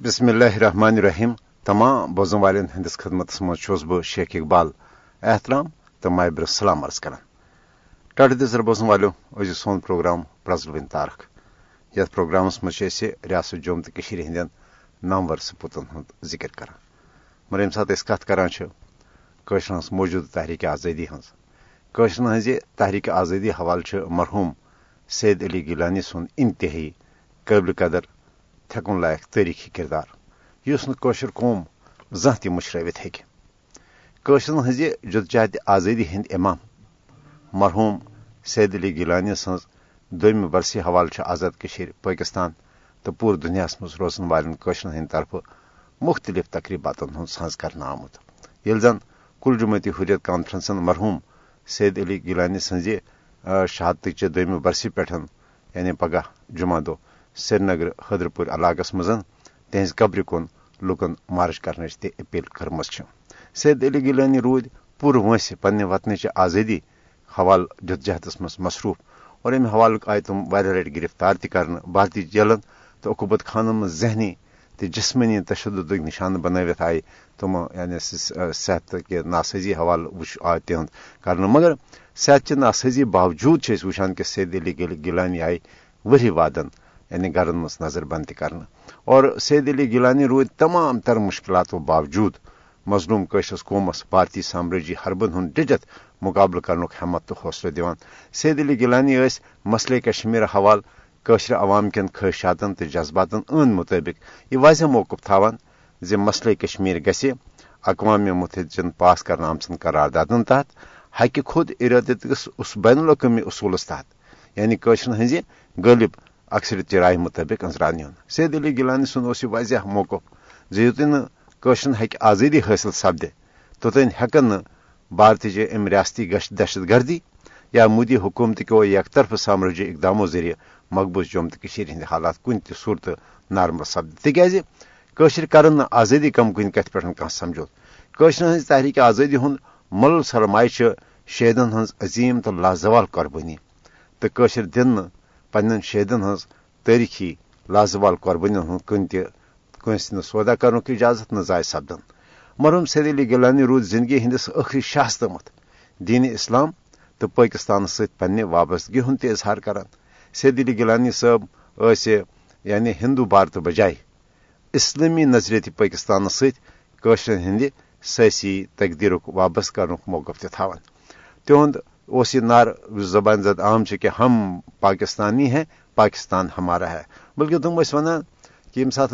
بسم اللہ الرحمن الرحیم تمام بوزن والن ہندس خدمت مز بہ شیخ اقبال احترام تو مابر سلام عرض کران ٹاٹ دزر بوزن والو از سون پروگرام پرزل ون تارک یتھ پروگرامس مز ریاست جوم تو ہندین نامور سپوتن ہند ذکر کران مگر یم سات کت کران ہز موجود تحریک آزادی ہز قشر ہز تحریک آزادی حوالہ مرحوم سید علی گیلانی سن انتہائی قابل قدر تھکن لائق تاریخی کردار۔ اس نشر قوم زان تہ مشرت ہشر ہز جدجہد آزادی ہند امام۔ مرحوم سید علی گیلانی سن دم برسی حوالہ آزاد کشیر پاکستان تو پور دنیا مز روزن والشر ہند طرف مختلف تقریبات ہند ساز کرنا آمت۔ یل زن کل جمعیتی حریت کانفرنسن مرحوم سید علی گیلانی سن شہادت دم برسی پہ یعنی پگہ جمعہ دہ سری نگر حدر پور علاقس مز تہذ قبر کن لکن مارچ کرنچ تہ اپیل کرم سید علی گیلانی رود پور ونس پنہ وطن آزادی حوالہ جدجہدس مز مصروف اور امہ حوالہ آئی تم واریاہ لٹہ گرفتار تہ کر بھارتی جیلن تو عقوبت خانن مز ذہنی تو جسمانی تشدد نشانہ بنوت آئی تم یعنی صحت کہ ناسزی حوالہ وچ آ تہد کر مگر صحت چہ ناسزی باوجود وچان کہ سید علی گیلانی آئی وری وادن۔ یعنی گرن مز نظر بند تہ کر اور سید علی گیلانی رود تمام تر مشکلاتو باوجود مظلوم قشرس قومس بھارتی سامراجی حربن ہند ڈجت مقابلہ کرنک ہمت تو حوصلہ دیوان۔ سید علی گیلانی اس مسئلہ کشمیر حوالہ قشر عوام کن خواہشاتن تو جذباتن ان مطابق یہ واضح موقف تھاوان زِ مسئلہ کشمیر گژھِ اقوام متحدن پاس کرنا آمژن قراردادن تحت حقہ خود ارادت اس بین الاقوامی اصولس تحت۔ یعنی قشرن ہز غالب اکثریت رائے مطابق انزران یون سید علی گیلانی سن اس واضح موقف زِ یوتن قشرن آزادی حاصل سپدِ توتن ہیکن نہ بھارتچہ ام ریاستی دہشت گردی یا مودی حکومت کو یک طرف سامراجی اقداموں ذریعہ مقبوض جوم تو ہند حالات کن تہ صورت نارمل سپد تکیازر کرن آزادی کم کن کت پہ کھانا سمجھوت قشر ہز تحریک آزادی ہند مل سرمایہ شہیدن ہز عظیم تو لازوال قربانی تو قشر دن پن شہیدن ہز تاریخی لازوال قربانی ہند کن تنس سودا کرن اجازت نہ ضائع سپدن مرحوم سید علی گیلانی رود زندگی ہندس ٲخری شاہس تمت دین اسلام تو پاکستان ست پنہ وابستگی ہند تہ اظہار کران۔ سید علی گیلانی صاحب اس یعنی ہندو بھارت بجائے۔ اسلامی نظریت پاکستان ستر ہند سیاسی تقدیر وابست کرنک موقف تہ تھوان تہد اس نار زبان زد عام کہ ہم پاکستانی ہیں، پاکستان ہمارا ہے۔ بلکہ تم اس ونان کہ یم سات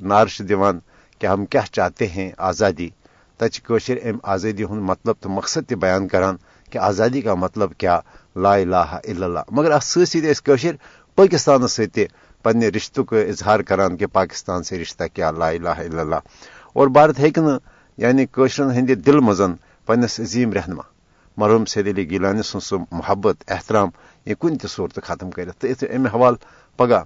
نار دان کہ ہم کیا چاہتے ہیں آزادی۔ تشر ام آزادی ہند مطلب تو مقصد تہ بیان کران کہ آزادی کا مطلب کیا؟ لا الہ الا اللہ۔ مگر ات ستر پاکستان ست پنہ رشتہ اظہار کران کہ پاکستان سے رشتہ کیا؟ لا الہ الا اللہ۔ اور بھارت ہوں یعنی قشرن ہند دل مزن پنس عظیم رہنما۔ مرحوم سید علی گیلانی سن سہ محبت احترام یہ کن تہ صورت ختم کرت تو امہ حوالہ پگہ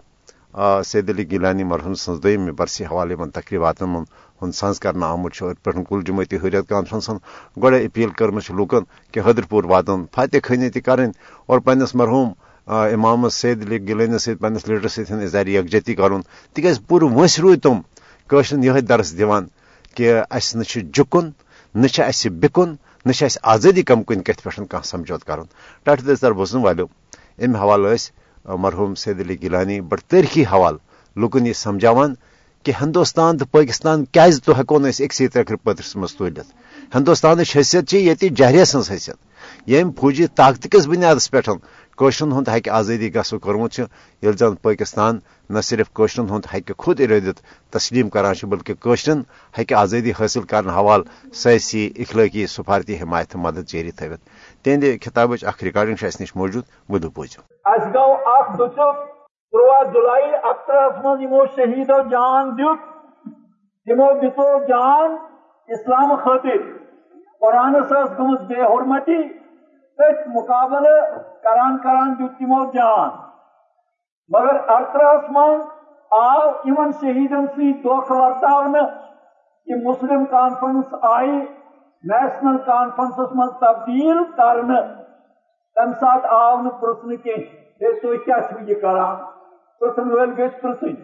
سید علی گیلانی مرحوم سن دم برسی حوالہ من تقریبات من ہند سنز کرنا آمت پہ کل جمعیتی حریت کانفرنسن گوڑے اپیل کرم لوکن کہ حدر پور واتن فاتح خانی تہ کریں اور پنس مرحوم امام سید علی گیلانی ست پنس لیڈر ست اظہار یکجہتی کرن تکیاز پور ونس روٗدۍ تم قشرن یہ درس دِوان کہ اس نہ جکن نہ بکن نہ آزادی کم کن کت پہ کھانا سمجھوت کر ٹاٹھ دستار بوزن والو ام حوالہ مرحوم سید علی گیلانی بڑ تاریخی حوالہ لکن یہ سمجھاوان کہ ہندوستان تو پاکستان کیاز تو ہکو اکسی ترکر پترس مز تلت ہندوستان حیثیت یہ جہریہ سن حیثیت۔ یم فوجی طاقت کس بنیادس پہ قشرن ہند ہکہ آزادی گھو کورمت یل زن پاکستان نہ صرف قشرن ہند ہکہ خود ارادت تسلیم کران بلکہ قشرن ہکہ آزادی حاصل کرنے حوالہ سیاسی، اخلاقی، سفارتی حمایت مدد جاری تھوت تہند خطابچ اخ ریکارڈنگ اس نش موجود ودو بوزو ترواہ جولائی اکترس من یمو شہیدو جان دیت تمو دتو جان اسلام خاطر۔ قرآن سس گمت بے حرمتی تک مقابلہ، کران کران دیت تمو جان مگر اکترس من آو امن شہیدن سی دوکھ ورتاونا کہ مسلم کانفرنس آئی، نیشنل کانفرنسس من تبدیل کرنا تم سات آو نہ پرسن کی تھی کیا چھو یہ کران پرسن ول گھس پرسن۔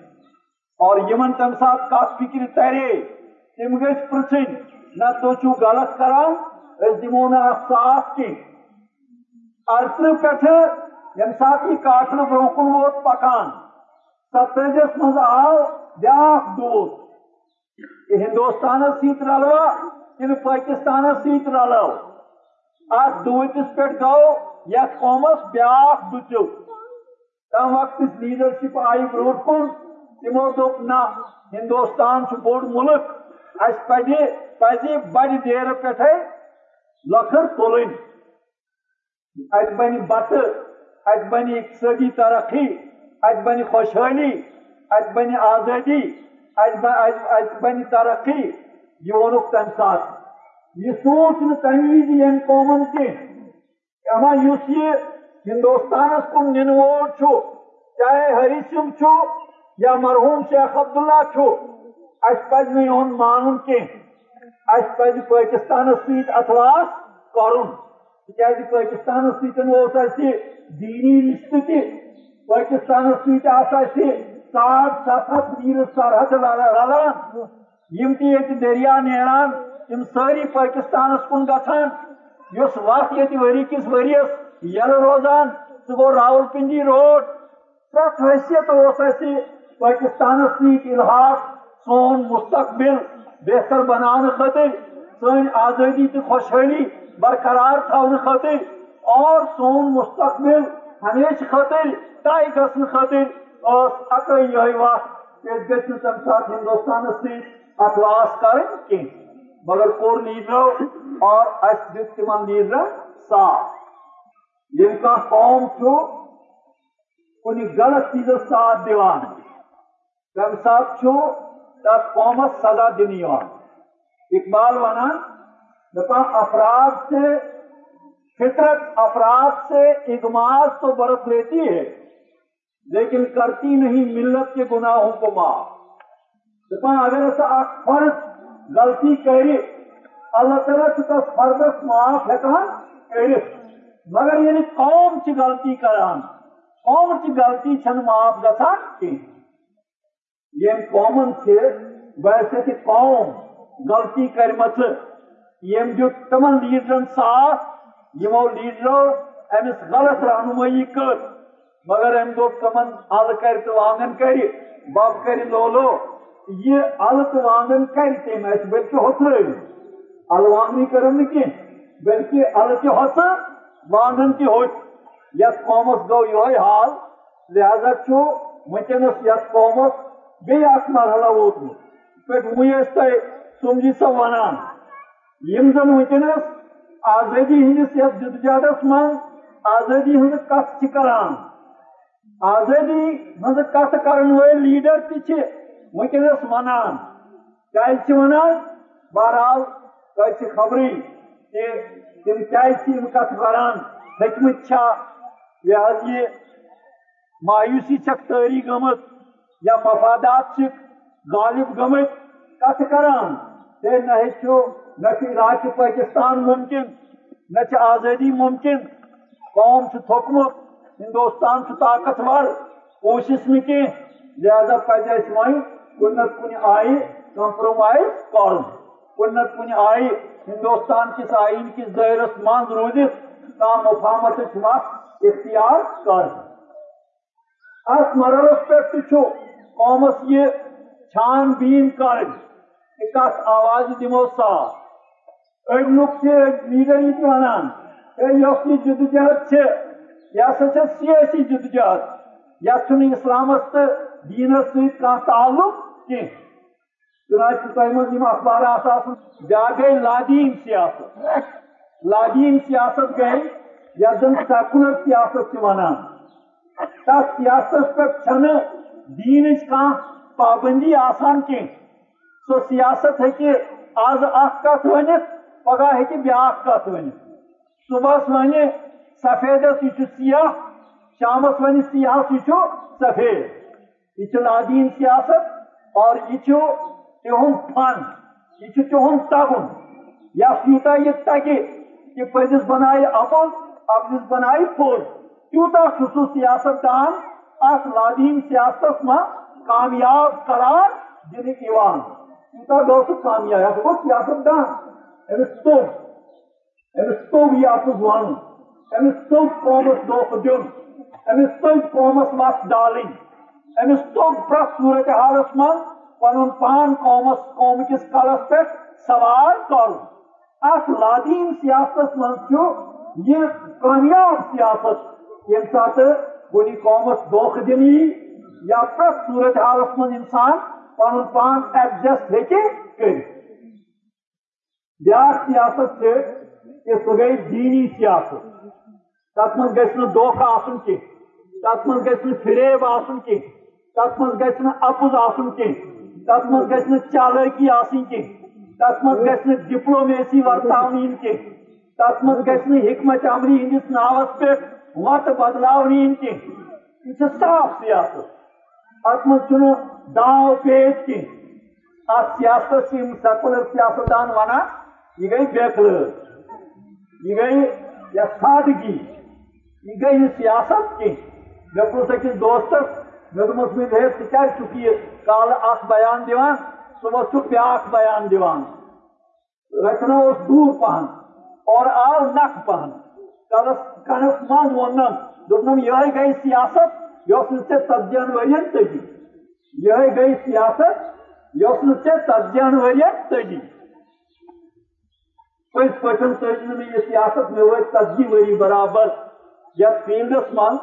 اور یمن تم سات کت فکر ترے تم گھ پرچن نہ تو چھو غلط کران اس دمو نا صاف کی۔ ارتر پہ یم سات یہ کاٹن برو کن ووت پکان۔ ستجس مز آو، بیاکھ دوت یہ ہندوستان سیت رلوا کن یعنی پاکستان سیت رلو ات دوتس پہ گو یت قومس بیاکھ دچو تم وقت لیڈرشپ آئی برو کن تمو دوپ نہ ہندوستان بوڑ ملک۔ اس پہ پہ بڑ دیر پہ لکھر تلن ات بن بت ات بن اقتصادی ترقی ات بن خوشحالی ات بن آزادی ات بن ترقی یہ وونک تم سات یہ سوچ نا وز یم قومن کما اس یہ ہندوستان کن نن وول چاہے ہری سنگھ یا مرحوم شیخ عبداللہ اس پز یہن مان کی اس پز پاکستان ست اتواس کرن تاز پاکستان ست دینی رشتہ تہ پاکستان ست ساڑ ست ہتھ میل سرحد رلان یم تہ دریا نیران تم ساری پاکستانس کن گھان اس وت یہ وری کس ورس یل روزان سہ گو راول پنڈی روڈ. پریت حیثیت اس پاکستان ست الحاق، سون مستقبل، بہتر بنانے خاطر سن آزادی تو خوشحالی برقرار تھونے خاطر، اور سون مستقبل ہمیشہ خاطر طے گھن خاطر اکے یہ وت کہ گھن تمہ سات ہندوستان ست اتواس مگر کور لیڈرو اور اس دت تم لیڈر ساتھ یل کا قوم کن غلط چیز ساتھ دیوان تم سات تک قومس سزا دن اقبال ونان افراد سے، فطرت افراد سے اگماز تو برت لیتی ہے، لیکن کرتی نہیں، ملت کے گناہوں کو معاف۔ اگر ایسا فرض، غلطی کری اللہ تعالیٰ تس فردس معاف ہکان کرت مگر یعنی قوم چی غلطی کران قوم چی غلطی چھن معاف گسان کی یم قومن سے ویسے کہ قوم غلطی کرمت یم جو تمن لیڈرن ساتھ، یمو لیڈرو امس غلط رہنمائی کر۔ مگر ام دو تمن ال کر تو آنگن کر باب کر لولو، یہ ال تو آنگن کر تم اس بلکہ ہوتر ال وانگنی کرن کی؟ بلکہ ال کی ہوت وانگن کی ہوت۔ یس قومس گو یہ حال، لہذا چھو ونکس یس قومس بی اخ مرحلہ ووتمت پہ ویس تہ سمجھی سا ونان۔ یم زن ونکس آزادی ہندس یس جدجہدس من آزادی ہند کت کران آزادی مز کت کرن ول لیڈر تہ ونکس ونان کیا ونان بہرحال تہ خبری کہ تم کیا کت کران ہکمت لہذا یہ مایوسی چھک تاری گمت یا مفادات غالب گمت کت کران نہ نہ عراق پاکستان ممکن، نہ آزادی ممکن۔ قوم تھوکمت ہندوستان طاقتور کوشش نہ کی لہذا پہ اس وی کن کن آئی کمپرومائز کر۔ کن کن آئی ہندوستان کس آئین کس دائرس من روزت کم مفاہمت وقت اختیار کر۔ ات مرحلس پہ قومس یہ چھان بین کر۔ کت آواز دمو صاف لوگ لیڈر یہ ونان یس یہ جدوجہد یہ سیاسی جدوجہد یت اسلامس تو دینس ست کی چنانچہ اخبارات بیا گئی لادین سیاست لادین سیاست گئی یتھ سیکولر سیاست ونان تس سیاست پہ دین کان پابندی آسان کی سو سیاست ہے آز اخ کت ونت پگہ ہے بیاکھ کت ونت صبح ون سفیدس یہ سیاہ شامس ون سیاہ یہ سفید. یہ لادین سیاست اور یہ تہد فن یہ تہد تگن یس یوتا یہ تگہ کہ پزس بنائے اپل اپزس بنائے پھول. تیوتا سہ سیاست دان ات لادین سیاست من کامیاب قرار دن یوتہ گو سہ کامیاب گو سیاست دان. امس توب امس توب یہ آپس ون امس توب قومس دھوکہ دن امس توب قومس مت ڈالن امس توب پرت صورت حالس من پن پان قومس قوم کس کلس پہ سوال کر ات لادین سیاست من یہ کامیاب سیاست یم سات کن قومس دھوکہ دن یا پرت صورت حالس من انسان پن پان ایڈجسٹ ہیکہ کر بیاا سیاست سے کہ سہ گئی دینی سیاست. تک من گھس دھوکہ آن کی. تک من گھس فریب آن کی. تک من گھس اپز آن کی. تک من گھس چالکی آن کی. تک من گھس ڈپلومیسی ورتاؤن کی. تک من گھس حکمت عملی ہندس ناوس پہ وت بدلاؤن کی. یہ صاف سیاست. ات من داو پیچ کی. ات سیاست سیکولر سیاستدان ونان یہ گئی بےخل یہ گئی یا سادگی یہ گئی سیاست کی مے پوچھ أکس دوستس مے دوپمس مے ہے ژٕ کیٛازِ چھُکھ یہِ کالہٕ اکھ بیان دِوان صُبحس چھُکھ بیٛاکھ بیان دِوان رچنا اوس دوٗر پہن اور آو نکھ پہن کلس کنس منٛز ووٚننم دوٚپنم یِہے گٔے سیاست یۄس نہٕ ژےٚ ژتجیَن ؤرین تٔجی یِہے گٔے سیاست یۄس نہٕ ژےٚ ژتجیَن ؤرین تٔجی پز پہ تج نا یہ سیاست مے وت ژتجی وری برابر یتھ فیلڈس من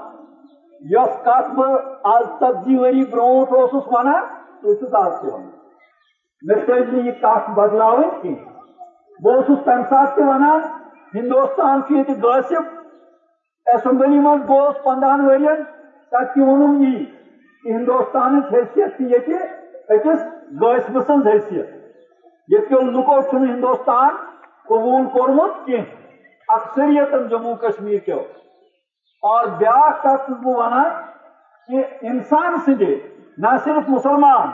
یس کت بہ آج ژتجی وری برونٹ اوسس ونان تس آج تہ ون مے تج یہ کت بدلاو کی بہت تمہ سات تہ ونان ہندوستان یہ غاصب اسمبلی من گوس پندہن ورین تک وونم یہ کہ ہندوستان حیثیت تہ یہ اکس غاصب سن حیثیت۔ یہ لکو ہندوستان قبول کورمت کی اکثریت جموں کشمیر کے اور بیاا کت ونان کہ انسان سندے نہ صرف مسلمان،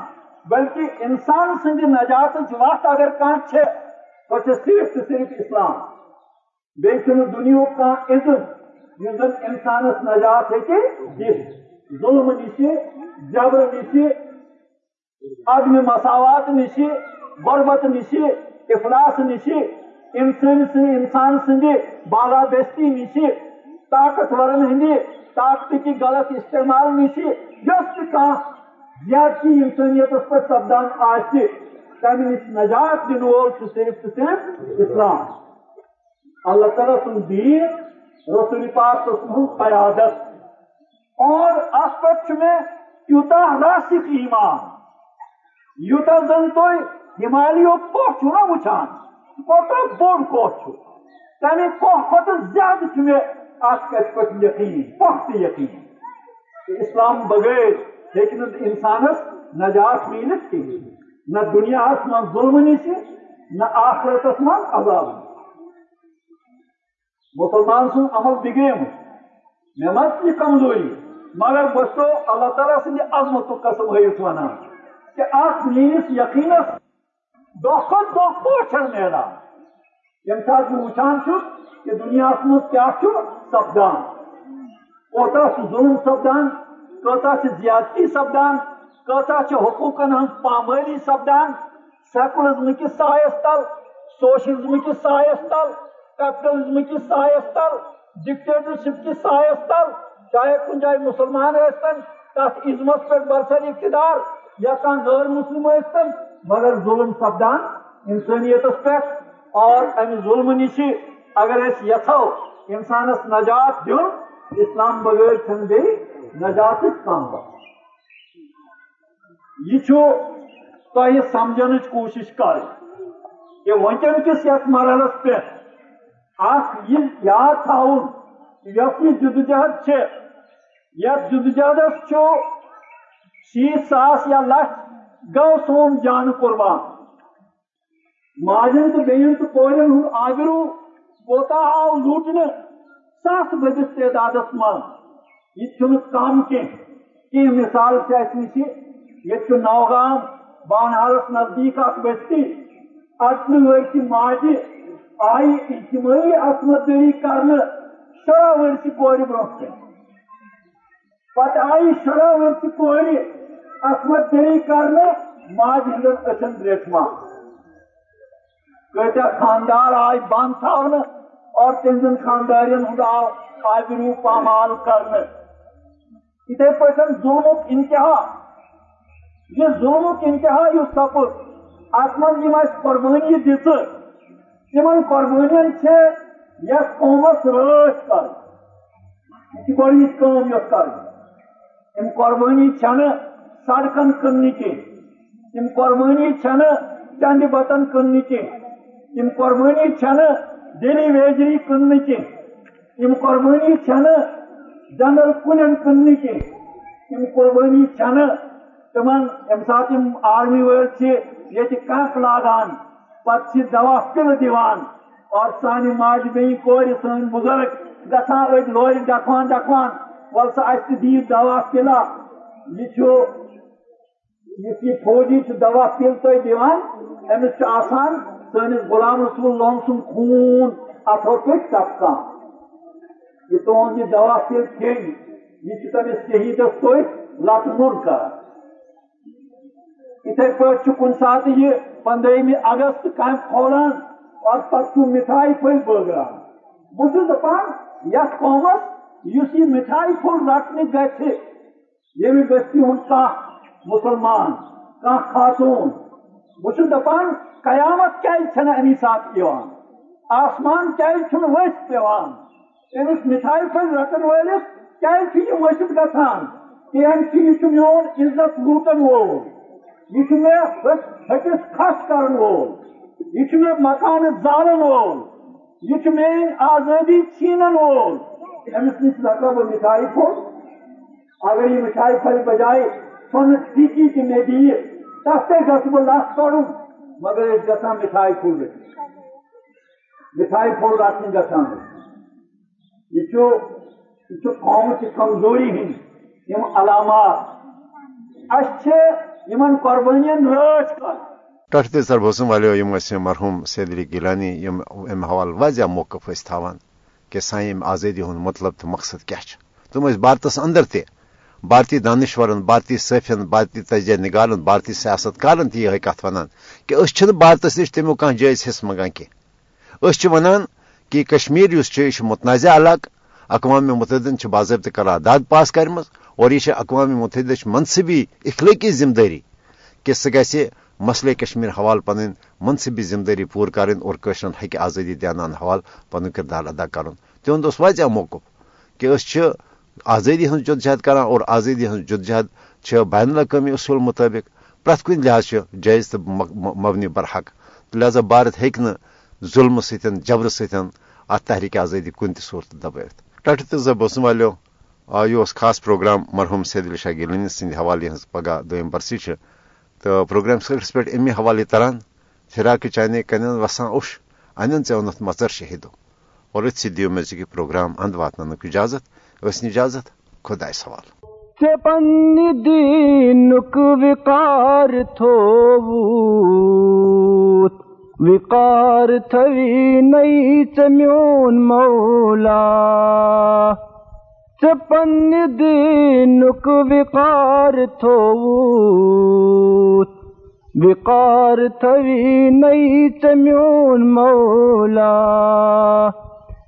بلکہ انسان سند نجات وت اگر کھانا سو صرف تو صرف اسلام۔ بیچ دنیا کھانا عزت اس زن انسانس نجات ہیکہ دت ظلم نش جبر نش عدم مساوات نش غربت نش افلاس نش انسان انسان سند بالادستی نش طاقتورن ہند طاقت غلط استعمال نش یس زیادتی انسانیت پہ سپدان تمہ نش نجات دن وول صرف تو صرف اسلام اللہ تعالیٰ سن دین رسول پاک سن قیادت اور ات پہ میں تیوتا راسک ایمان یوتا زن تو ہمالیو پوچھ نا وچان کوتاہ بوڑ کوہ تمہ کوہ کھت زیادہ مے ات کت پہ یقین پخت یقین اسلام بغیر ہیکہ انسانس نجات ملت کی نہ دنیا من ظلم نش نہ آخرتس من عذاب مسلمان سن عمل بگیم مے مت یہ کمزوری مگر بس تو اللہ تعالیٰ سند عظمت قسم ہیت ونان کہ ات میس یقینس دہ کھت دہ پوچھن نیران یم یعنی سات وچان کہ دنیا مز کیا سپدان۔ کوتا ظلم سپدان، کوتا زیادتی سپدان، کوتا حقوقن ہن پامالی سپدان۔ سیکولرزم کس سایس تل، سوشلزم کس سایس تل کیپٹلزم کس سایس تل، ڈکٹیٹرشپ کس سایس تل۔ چاہے کن جائے مسلمان ٲسۍتن تس عزمس پہ برسر اقتدار، یا کان غیر مسلم ٲسۍتن مگر ظلم سپدان انسانیتس پہ اور ام ظلم نش اگر اس یھو انسانس نجات دن اسلام بغیر چھ بی نجات کم یہ تہ سمجھن کوشش کر کہ ونکن کس یت مرحلس پہ؟ اخ یہ یاد تھاؤن یس یہ جدوجہد یت جدوجہدس شیت ساس یا لچھ گو سون جان قربان۔ ماجن تو بین تو کورن ہند آگرو کوتا آو، لوٹنے، ساس بدس تعداد من یہ کم کی مثال سے اس نش یہ نوگام بانہالس نزدیک اخ بستی۔ اٹن ورس ماجہ آئی اجتماعی عصمت دری کرنے شراہ ورس کور برہ کن پتہ آئی شراہ ورس کور عصمت دری کرنے ماج ہندن اچن ریٹما کتا خاندار آئی بان تھاون اور تنزن خاندارین ہند آو آئی رو پامال کرنے۔ اتھے پٹن ظلمک انتہا۔ یہ ظلمک انتہا یہ سپر ات من اس قربانی دت تمن قربانین یس قومس رٲچھ کر۔ یہ چھ گۄڈنِچ کٲم یۄس کرٕنۍ تم قربانی چھنہ سڑکن کٕننہِ کینٛہہ تم قربانی چھنہ چندِ بتن کٕننہِ کینٛہہ تم قربانی چھنہ ڈیلی ویجری کٕننہِ کینٛہہ تم قربانی چھنہ جنگل کُلٮ۪ن تم قربانی تمن ییٚمہِ ساتہٕ یِم آرمی وٲلۍ چھِ ییٚتہِ لاگان پتہٕ دوا پِلہٕ دِوان اور سانہِ ماجہِ بیٚنہِ کورِ سٲنۍ بُزرگ گژھان أڑۍ لورِ ڈکھوان ڈکھوان۔ ول سا اَسہِ تہِ دِیو دوا پِلا یہ یہِ فوجی دوا پِل تۄہہِ دِوان أمِس چھُ آسان سٲنِس غلام رسول اللہ سُنٛد خوٗن اَتھو پٮ۪ٹھ ٹپکان یہِ تُہُنٛد یہِ دوا پِل کھیٚنہِ یہِ چھُ تٔمِس شہیٖدس توتہِ لتہٕ موٚر کران اتھے پٲٹھۍ کُنہِ ساتہٕ یہِ پندرہمہِ اگست کامہِ کھولان اور پتہٕ چھُ مِٹھایہِ پھٔلۍ بٲگراوان بہٕ چھُس دپان یتھ قومس یُس یہِ مِٹھایہِ پھوٚل رٹنہِ گژھِ ییٚمہِ بستی ہُنٛد کانٛہہ مُسلمان کانٛہہ خاتوٗن بہٕ دپان قیامت کیازِ چھنہٕ امی ساتہٕ یِوان آسمان کیازِ چھُنہٕ ؤسۍ پیوان أمِس مِٹھایہِ پھٔلۍ رٹن وٲلِس کیازِ چھُ یہِ ؤسِتھ گژھان تِہن میون عزت لوٗٹن وول یہ مے ہٹس کھس کرن وول یہ مے مکان زالن وول یہ میری آزادی چھینن وول امس نش لگا بہ مٹھائی پھول اگر یہ مٹھائی پھل بجائے سن ٹیکی تہ مے دی تس تے گھس بہ مگر اس گژھان مٹھائی پھول مٹھائی پھول رٹن گژھان یہ یہ قوم چہ کمزوری ہند یم علامات اس یمن قربانین رٲچھ کر ٹٹھ تہ سر بوسن والو یم اس مرحوم سید علی گیلانی یم ام حوالہ واضح موقف اس تھاوان کہ سائن آزادی ہند مطلب تو مقصد کیا تم اس بھارتس اندر تہ بھارتی دانشورن بھارتی صفین بھارتی تجزیہ نگارن بھارتی سیاست کارن تہ یہ کت ونان کہ اس بھارتس نش تمیو کھانا جائز حصہ منگان کی ونان کہ کشمیر اس یہ متنازع علاقہ اقوام متحدہ باضابطہ قرارداد پاس کرم اور یہ اقوام متحدہ منصبی اخلاقی ذمہ داری کہ سہ گھ مسئلہ کشمیر حوالہ پن منصبی ذمہ داری پور کریں اور قشرن ہک آزادی دیانان حوالہ پن کردار ادا کرن تہد واضح موقف کہ اس آزادی ہز جدجہد کران اور آزادی ہز جدجہد بین الاقوامی اصول مطابق پریت کن لحاظ جائز تو مبنی برحق۔ لہذا بھارت ہیکہ ظلم ستن جبر ستن ات تحریک آزادی کن تہ صورت دبائت ٹٹ تو زب بوسن والو یہ خاص پروگرام مرحوم سید علی شاہ گیلانی سند حوالہ ہز پگہ دم برسی تو پروگرام سرس پہ امی حوالہ تران، فراق چانے کنن وسان اوش ان ے اونت مژر شہیدو۔ اور ات سی دیو مزی پروگرام اند واتن اجازت۔ اس اجازت خدا سوال پنہ دینک وقار تھوت وقار تھوی نئی چمیون مولا پن دینک وقار تھوت وقار تھوی نئی چمیون مولا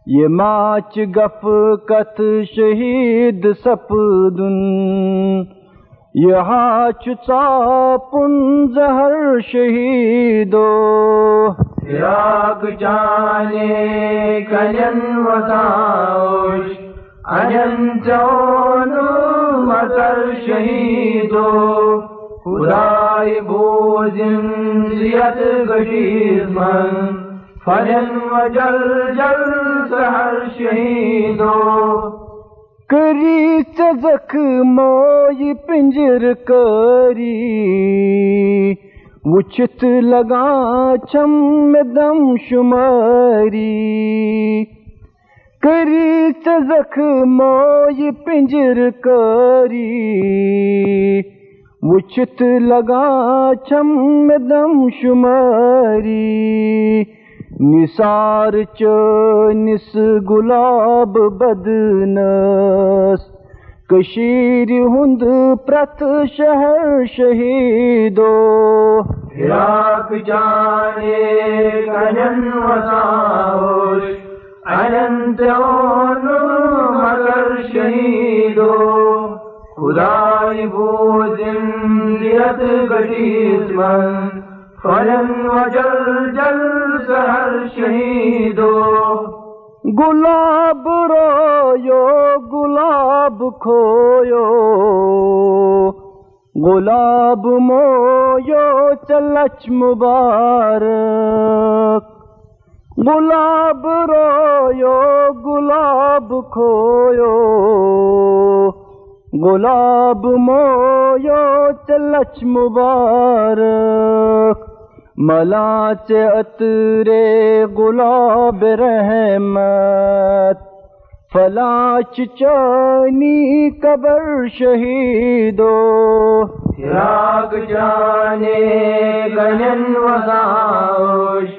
یہ ماچ گف کت شہید سپدن یہاں چاپن زہر شہیدو۔ راگ جانے کلن وزاؤش مگر شہیدو۔ خدای بوزن زیت گشید من فلن و جل جل سہر شہیدو کری چزک موئی پنجر کری وچت لگا چم دم شماری۔ کری چزک موئی پنجر کری وچت لگا چم دم شماری۔ نثار چ نس گلاب بدنس کشیر ہند پرت شہر شہیدو عراق جانے کنن وساوش انت مگر شہیدو۔ خدای بوزن زیت گٹیس من فلن وجل جل سہر شہیدو. گلاب رویو، گلاب کھویو. گلاب مویو، چلچ مبارک. گلاب رویو، گلاب کھویو. گلاب مویو، چلچ مبارک. ملا چترے گلاب رحمت، فلاچ چانی قبر شہیدو۔ راگ جانے گنن وساوش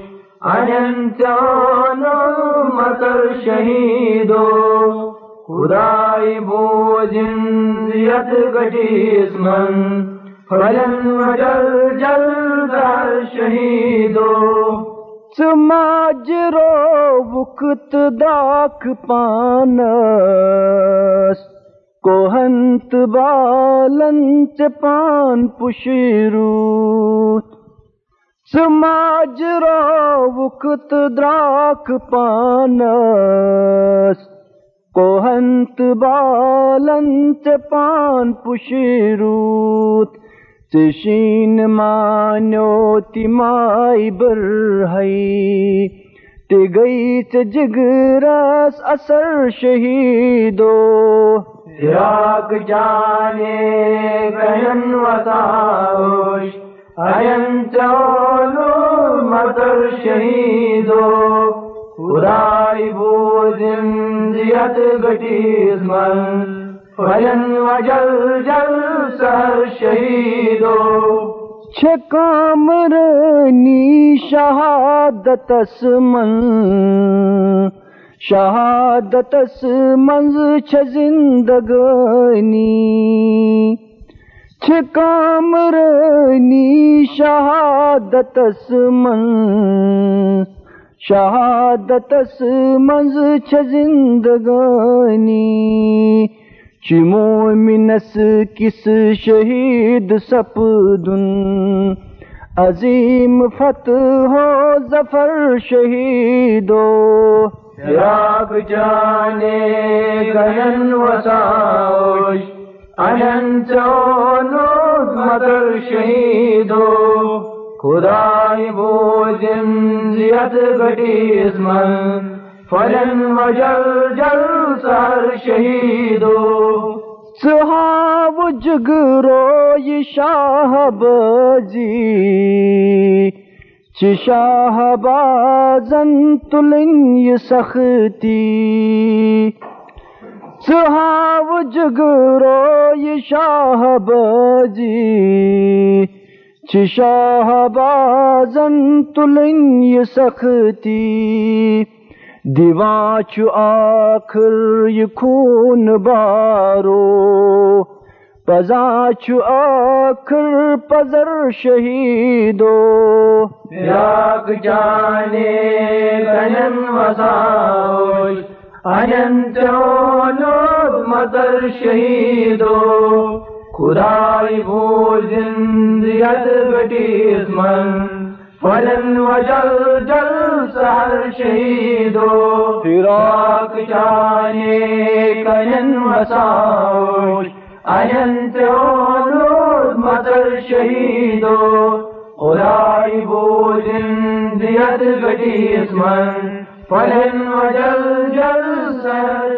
انتانو مکر شہیدو۔ خدای بوجن زیت گٹیس من فلن وجل جل در شہیدو سماجرو وقت داک پانس۔ کوہنت بالنچ پان پشروت سماجرو وقت دراک پانس۔ کوہنت بالنچ پان پشروت تشین مانو تیمائی برہی تی گئی جگرس اثر شہیدو۔ راگ جانے گنن وساوش انتانو مگر شہیدو۔ خدای بوزن زیت گٹیس من فلن وجل جل سر شہیدو چھکامرنی شہادتس من۔ شہادتس منز چھ زندگانی چھکامرنی شہادتس من۔ شہادتس منز چھ زندگانی چمو منس کس شہید سپدن؟ عظیم فتح ہو ظفر شہیدو۔ راگ جانے گنن وساوش انتانو مگر شہیدو۔ خدای بوزن زیت گٹیس من فلن وجل جل سر شہیدو. سہاو جگرو یہ شاہ بجی چھ شاہ بازن تلن یہ سختی. سہاو جگرو یہ شاہ بجی چھ شاہ بازن تلن یہ سختی. دیوان چھ آخر یہ خون بارو پزا چھ آخر پزر شہیدو۔ راگ جانے گنن وساوش انتانو مگر شہیدو۔ خدای بوزن زیت گٹیس من فلن وجل جل سہر شہیدو فراق جانے کنن وساوش انتانو مگر شہیدو خدای بوزن زیت گٹیس من. فلن وجل جل سہر